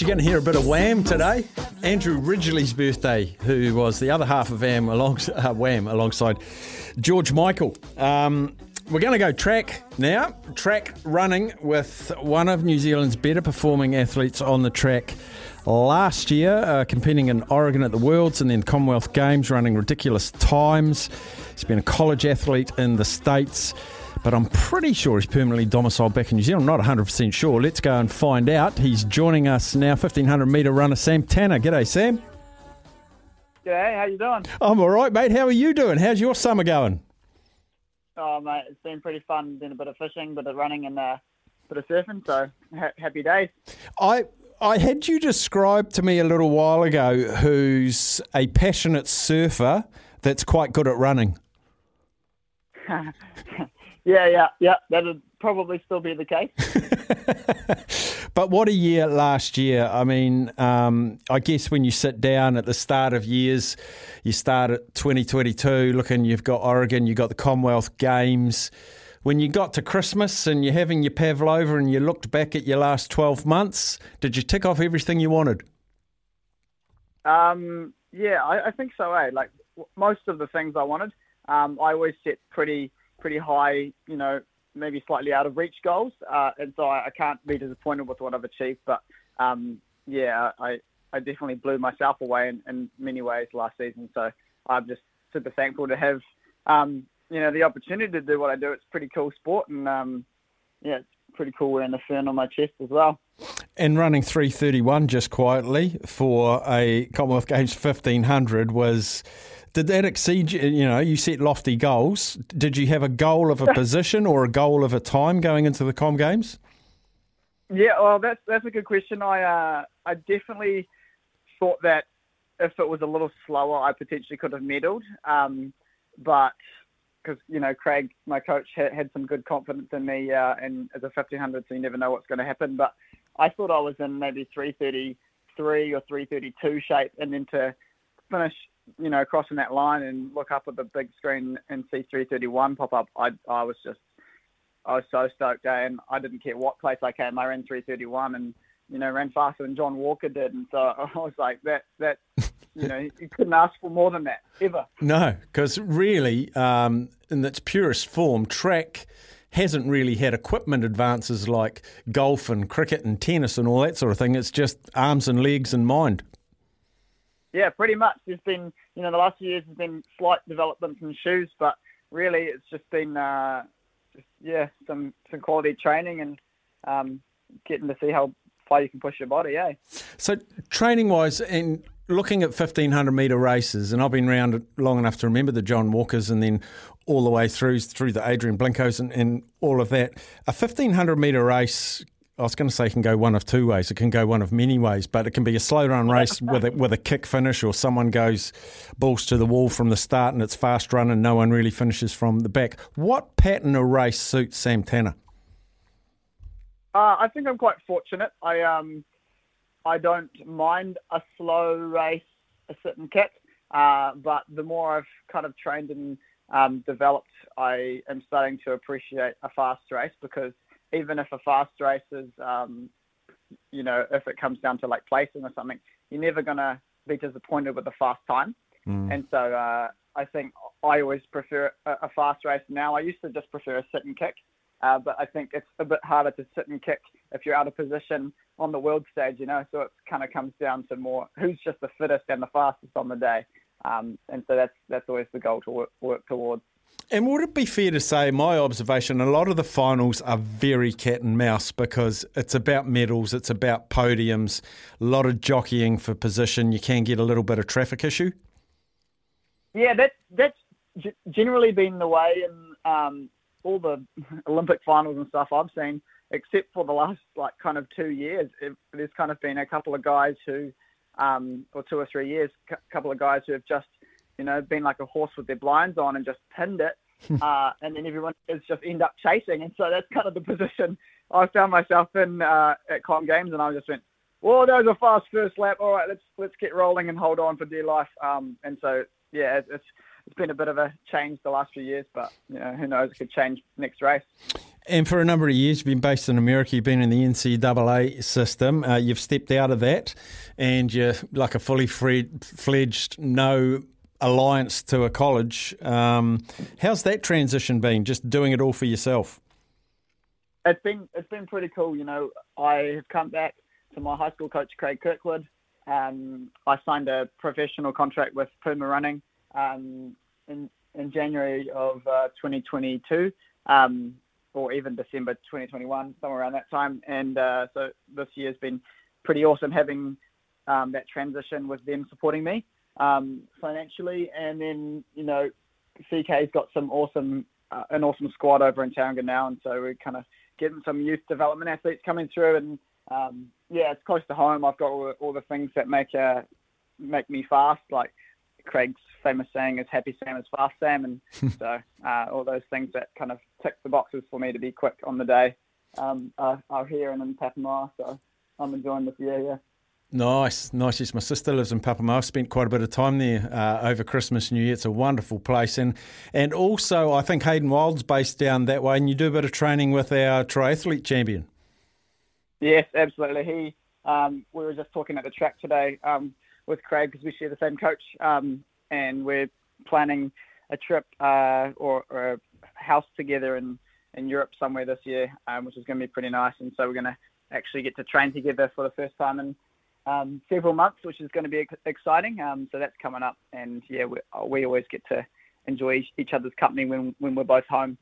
You're going to hear a bit of Wham today. Andrew Ridgeley's birthday, who was the other half of Wham, along, uh, Wham alongside George Michael. Um, we're going to go track now. Track running with one of New Zealand's better performing athletes on the track last year, uh, competing in Oregon at the Worlds and then Commonwealth Games, running ridiculous times. He's been a college athlete in the States but I'm pretty sure he's permanently domiciled back in New Zealand. I'm not 100% sure. Let's go and find out. He's joining us now, 1500 metre runner Sam Tanner. G'day, Sam. G'day, how you doing? I'm all right, mate. How are you doing? How's your summer going? Oh, mate, it's been pretty fun. Been a bit of fishing, bit of running, and a bit of surfing. So ha- happy days. I I had you describe to me a little while ago who's a passionate surfer that's quite good at running. Yeah, yeah, yeah. That'd probably still be the case. but what a year last year. I mean, um, I guess when you sit down at the start of years, you start at 2022, looking, you've got Oregon, you've got the Commonwealth Games. When you got to Christmas and you're having your pavlova and you looked back at your last 12 months, did you tick off everything you wanted? Um, yeah, I, I think so, eh? Like most of the things I wanted, um, I always set pretty – pretty high, you know, maybe slightly out of reach goals. Uh, and so I, I, can't be disappointed with what I've achieved. But um, yeah, I, I definitely blew myself away in, in, many ways last season. So I'm just super thankful to have, um, you know, the opportunity to do what I do. It's pretty cool sport. And um, yeah, it's pretty cool wearing the fern on my chest as well. And running 331 just quietly for a Commonwealth Games 1500 was did that exceed you? know, you set lofty goals. Did you have a goal of a position or a goal of a time going into the Com Games? Yeah, well, that's that's a good question. I uh, I definitely thought that if it was a little slower, I potentially could have medalled. Um, but because you know Craig, my coach, had, had some good confidence in me, uh, and as a 1500, so you never know what's going to happen. But I thought I was in maybe 333 or 332 shape, and then to finish you know, crossing that line and look up at the big screen and see 331 pop up, I, I was just, I was so stoked, eh? and I didn't care what place I came. I ran 331 and, you know, ran faster than John Walker did. And so I was like, that, that, you know, you couldn't ask for more than that, ever. No, because really, um, in its purest form, track hasn't really had equipment advances like golf and cricket and tennis and all that sort of thing. It's just arms and legs and mind. Yeah, pretty much. There's been, you know, the last few years has been slight developments in shoes, but really it's just been, uh, just, yeah, some some quality training and um, getting to see how far you can push your body. Yeah. So training wise, and looking at 1500 meter races, and I've been around long enough to remember the John Walkers, and then all the way through through the Adrian Blincoes and, and all of that. A 1500 meter race I was going to say it can go one of two ways. It can go one of many ways, but it can be a slow run race with a, with a kick finish, or someone goes balls to the wall from the start and it's fast run and no one really finishes from the back. What pattern of race suits Sam Tanner? Uh, I think I'm quite fortunate. I um, I don't mind a slow race, a sit and kick, uh, but the more I've kind of trained and um, developed, I am starting to appreciate a fast race because even if a fast race is, um, you know, if it comes down to like placing or something, you're never going to be disappointed with a fast time. Mm. And so uh, I think I always prefer a, a, fast race now. I used to just prefer a sit and kick, uh, but I think it's a bit harder to sit and kick if you're out of position on the world stage, you know. So it kind of comes down to more who's just the fittest and the fastest on the day. Um, and so that's that's always the goal to work, work towards. And would it be fair to say, my observation, a lot of the finals are very cat and mouse because it's about medals, it's about podiums, a lot of jockeying for position. You can get a little bit of traffic issue. Yeah, that, that's generally been the way in um, all the Olympic finals and stuff I've seen, except for the last like kind of two years. It, there's kind of been a couple of guys who, um, or two or three years, a couple of guys who have just you know, been like a horse with their blinds on and just pinned it. uh, and then everyone is just end up chasing. And so that's kind of the position I found myself in uh, at Com Games. And I just went, well, that was a fast first lap. All right, let's let's get rolling and hold on for dear life. Um, and so yeah, it's it's been a bit of a change the last few years, but you know, who knows? It could change next race. And for a number of years, you've been based in America. You've been in the NCAA system. Uh, you've stepped out of that, and you're like a fully fledged, no alliance to a college. Um, how's that transition been? Just doing it all for yourself. It's been it's been pretty cool. You know, I have come back to my high school coach Craig Kirkwood. Um, I signed a professional contract with Puma Running um, in in January of uh, 2022, um, or even December 2021, somewhere around that time. And uh, so this year's been pretty awesome having um, that transition with them supporting me um, financially. And then you know, CK's got some awesome uh, an awesome squad over in Tauranga now, and so we're kind of getting some youth development athletes coming through and um, yeah, it's close to home. I've got all the, all the things that make uh, make me fast, like Craig's famous saying is "Happy Sam is fast Sam," and so uh, all those things that kind of tick the boxes for me to be quick on the day um, are, are here and in Papamoa. So I'm enjoying this year. Yeah. Nice, nice. Yes, my sister lives in Papamoa. I've spent quite a bit of time there uh, over Christmas, and New Year. It's a wonderful place, and and also I think Hayden Wilde's based down that way, and you do a bit of training with our triathlete champion. Yes, absolutely. He, um, we were just talking at the track today um, with Craig because we share the same coach, um, and we're planning a trip uh, or, or, a house together in, in Europe somewhere this year, um, which is going to be pretty nice. And so we're going to actually get to train together for the first time in um, several months, which is going to be exciting. Um, so that's coming up, and yeah, we, we always get to enjoy each other's company when when we're both home.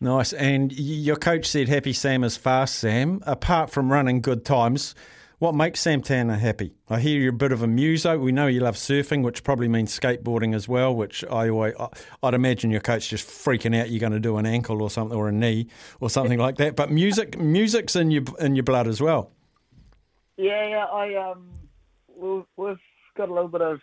Nice. And your coach said happy Sam is fast, Sam. Apart from running good times, what makes Sam Tanner happy? I hear you're a bit of a muso. We know you love surfing, which probably means skateboarding as well, which I always, I'd imagine your coach just freaking out you're going to do an ankle or something or a knee or something like that. But music music's in your in your blood as well. Yeah, yeah. I um we've, we've got a little bit of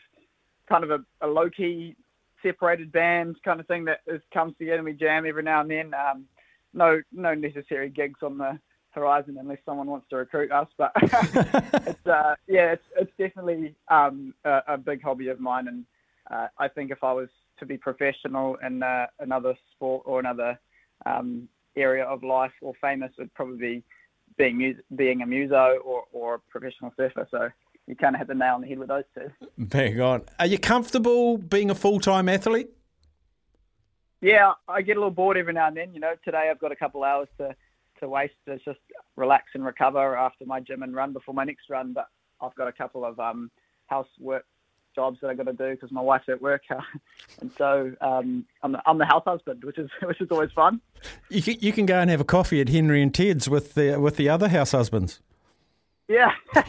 kind of a, a low key separated band kind of thing that is, comes together and we jam every now and then. Um, no, no necessary gigs on the horizon unless someone wants to recruit us. But it's uh, yeah, it's it's definitely um, a, a, big hobby of mine, and uh, I think if I was to be professional in uh, another sport or another um, area of life or famous, it'd probably be being mus- being a muso or, or a professional surfer. So you kind of hit the nail on the head with those two. Bang on. Are you comfortable being a full time athlete? Yeah, I get a little bored every now and then. You know, today I've got a couple hours to, to waste to just relax and recover after my gym and run before my next run. But I've got a couple of um, housework jobs that I got to do because my wife's at work, and so um, I'm, the, I'm the house husband, which is which is always fun. You can, you can go and have a coffee at Henry and Ted's with the with the other house husbands. Yeah,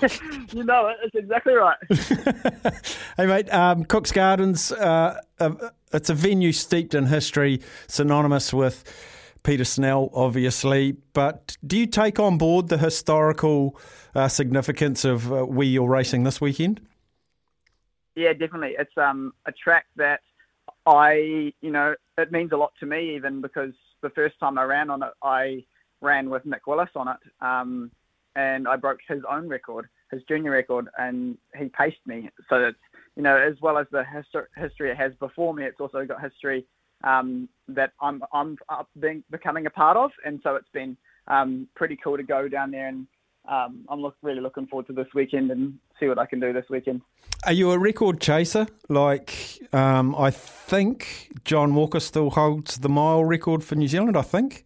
you know it. It's exactly right. hey, mate, um, Cook's Gardens, uh, uh, it's a venue steeped in history, synonymous with Peter Snell, obviously. But do you take on board the historical uh, significance of uh, where you're racing this weekend? Yeah, definitely. It's um, a track that I, you know, it means a lot to me, even because the first time I ran on it, I ran with Nick Willis on it. Um, and I broke his own record, his junior record, and he paced me. So it's you know as well as the histor- history it has before me, it's also got history um, that I'm I'm being, becoming a part of, and so it's been um, pretty cool to go down there and. Um, I'm look, really looking forward to this weekend and see what I can do this weekend. Are you a record chaser? Like, um, I think John Walker still holds the mile record for New Zealand. I think.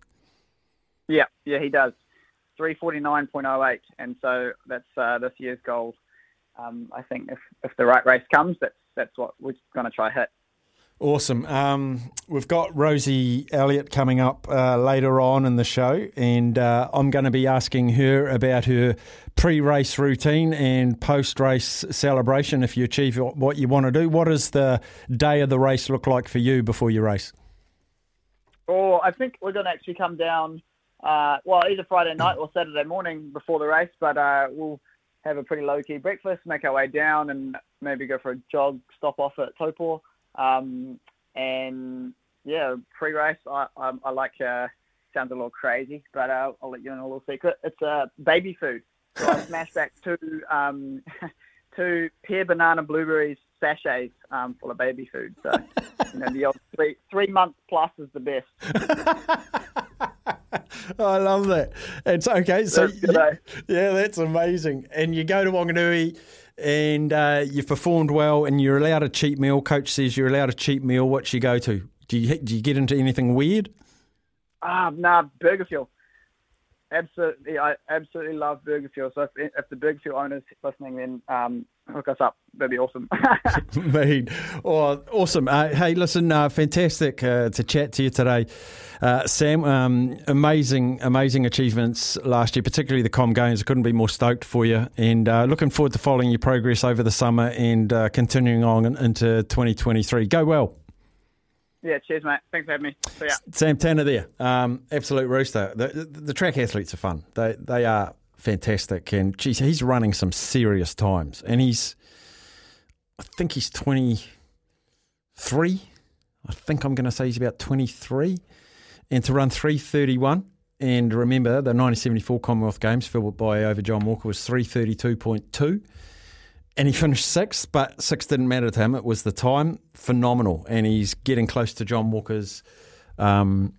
Yeah, yeah, he does. 349.08, and so that's uh, this year's goal. Um, I think if, if the right race comes, that's that's what we're going to try hit. Awesome. Um, we've got Rosie Elliott coming up uh, later on in the show, and uh, I'm going to be asking her about her pre race routine and post race celebration if you achieve what you want to do. What does the day of the race look like for you before you race? Oh, I think we're going to actually come down uh, well, either Friday night or Saturday morning before the race. But uh, we'll have a pretty low key breakfast, make our way down, and maybe go for a jog, stop off at Taupo. Um, and yeah, pre race, I, I, I, like. Uh, sounds a little crazy, but uh, I'll let you in a little secret. It's uh, baby food. So I smashed back two um, two pear, banana, blueberries sachets um, full of baby food. So you know the old three three months plus is the best. I love that. It's okay. So That's eh? yeah, that's amazing. And you go to Whanganui, and uh, you've performed well, and you're allowed a cheap meal. Coach says you're allowed a cheap meal. What you go to? Do you do you get into anything weird? Ah, nah, Burger Fuel. Absolutely, I absolutely love Burger Fuel. So if, if the Burger Fuel owners listening, then um, hook us up. That'd be awesome. Mean. Oh, awesome. Uh, hey, listen, uh, fantastic uh, to chat to you today. Uh, Sam, um, amazing, amazing achievements last year, particularly the Com Games. I couldn't be more stoked for you and uh, looking forward to following your progress over the summer and uh, continuing on into 2023. Go well. yeah, cheers, mate. Thanks for having me. See ya. Sam Tanner there, um, absolute rooster. The, the, the track athletes are fun. They they are fantastic, and geez, he's running some serious times, and he's, I think he's twenty three. I think I'm going to say he's about twenty three, and to run three thirty one. And remember, the 1974 Commonwealth Games Filbert Bayi over John Walker was 332.2 and he finished sixth, but six didn't matter to him. It was the time, phenomenal, and he's getting close to John Walker's. Um,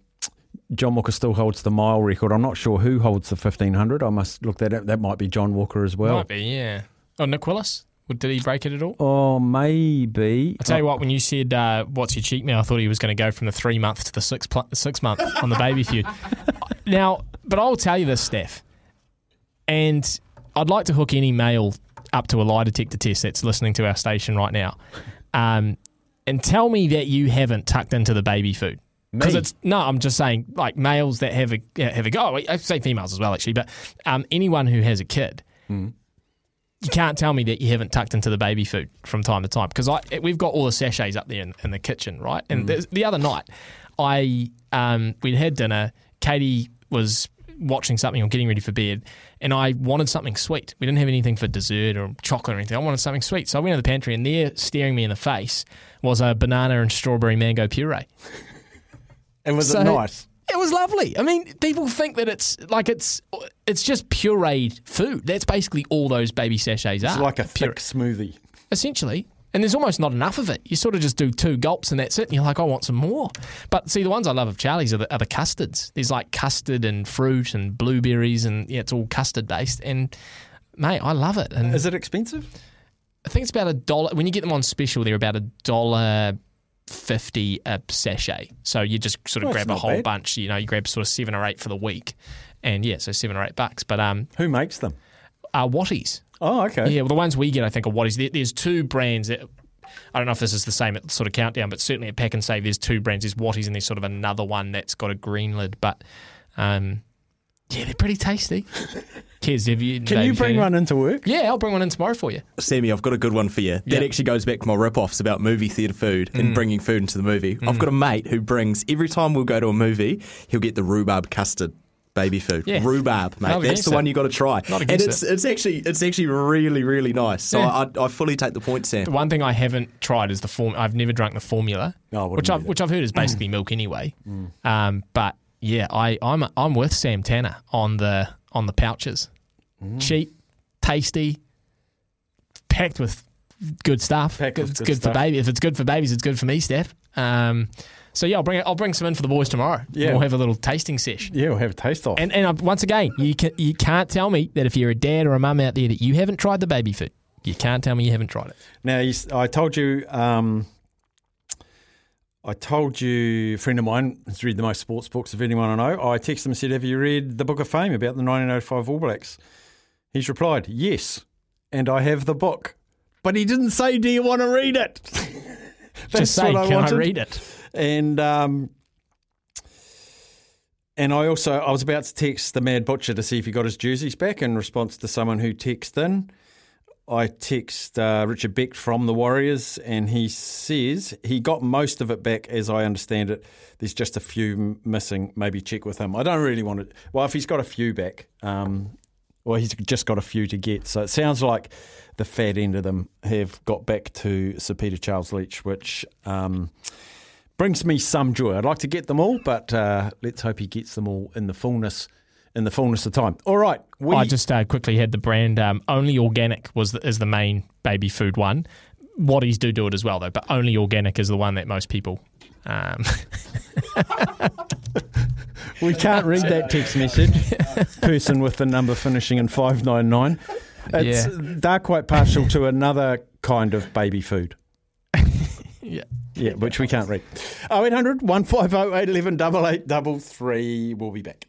John Walker still holds the mile record. I'm not sure who holds the 1500. I must look that up. That might be John Walker as well. Might be, yeah. Oh, Nick Willis? Did he break it at all? Oh, maybe. I tell you what, when you said uh, what's your cheek meal, I thought he was going to go from the three month to the six pl- six month on the baby feud. now, but I'll tell you this, Steph, and I'd like to hook any male up to a lie detector test that's listening to our station right now, um, and tell me that you haven't tucked into the baby food. Because it's no, I'm just saying like males that have a have a go. I say females as well actually, but um, anyone who has a kid, you can't tell me that you haven't tucked into the baby food from time to time because I we've got all the sachets up there in, in the kitchen, right? And the, the other night, I um, we'd had dinner. Katie was watching something or getting ready for bed, and I wanted something sweet. We didn't have anything for dessert or chocolate or anything. I wanted something sweet, so I went to the pantry, and there, staring me in the face, was a banana and strawberry mango puree. And was So- it nice? It was lovely. I mean, people think that it's like it's it's just pureed food. That's basically all those baby sachets are. It's like a Pure- thick smoothie. essentially. And there's almost not enough of it. You sort of just do two gulps and that's it. And you're like, I want some more. But see, the ones I love of Charlie's are the, are the custards. There's like custard and fruit and blueberries and yeah, it's all custard based. And mate, I love it. And Is it expensive? I think it's about a dollar. When you get them on special, they're about a dollar fifty a sachet. So you just sort of Well, grab a whole bad. bunch. You know, you grab sort of seven or eight for the week, and yeah, so seven or eight bucks. But um, Who makes them? uh, Wattie's. Oh, okay. Yeah, well, the ones we get, I think, are Wattie's. There, there's two brands that. I don't know if this is the same at sort of countdown, but certainly at Pak'nSave, there's two brands. There's Wattie's and there's sort of another one that's got a green lid. But um, yeah, they're pretty tasty. Kids, have you? Can you bring one into work? Yeah, I'll bring one in tomorrow for you. Sammy, I've got a good one for you. That Yeah. actually goes back to my rip-offs about movie theatre food Mm. and bringing food into the movie. I've got a mate who brings every time we'll go to a movie, he'll get the rhubarb custard baby food. Yeah. Rhubarb, mate. That's the it. one you got to try. Not and it's it. it's actually it's actually really really nice. So Yeah. I, I fully take the point, Sam. The one thing I haven't tried is the form. I've never drunk the formula, Oh, I which I've which I've heard is basically milk anyway. Um, but yeah, I I'm I'm with Sam Tanner on the on the pouches. Cheap, tasty, packed with good stuff. Packed it's good good, stuff. for baby. If it's good for babies, it's good for me, Steph. Um, so yeah, I'll bring I'll bring some in for the boys tomorrow. Yeah. we'll have a little tasting session. Yeah, we'll have a taste off. And and uh, once again, you can you can't tell me that if you're a dad or a mum out there that you haven't tried the baby food. You can't tell me you haven't tried it. Now, you, I told you, um, I told you, a friend of mine has read the most sports books of anyone I know. I texted him and said, Have you read the Book of Fame about the 1905 All Blacks? He's replied, Yes, and I have the book. But he didn't say, Do you want to read it? That's Just say, what I can wanted. I read it? And um, and I also I was about to text the Mad Butcher to see if he got his jerseys back in response to someone who texted in. I text uh, Richard Beck from the Warriors, and he says he got most of it back, as I understand it. There's just a few missing. Maybe check with him. I don't really want to. Well, if he's got a few back, um, well, he's just got a few to get. So it sounds like the fat end of them have got back to Sir Peter Charles Leitch, which um, brings me some joy. I'd like to get them all, but uh, let's hope he gets them all in the fullness in the fullness of time. All right. We... I just uh, quickly had the brand um, Only Organic was the, is the main baby food one. Wattie's do do it as well, though, but Only Organic is the one that most people. Um... we can't read that text message. Person with the number finishing in 599. It's, yeah. They're quite partial to another kind of baby food. yeah. Yeah, which we can't read. 0800 150 811 We'll be back.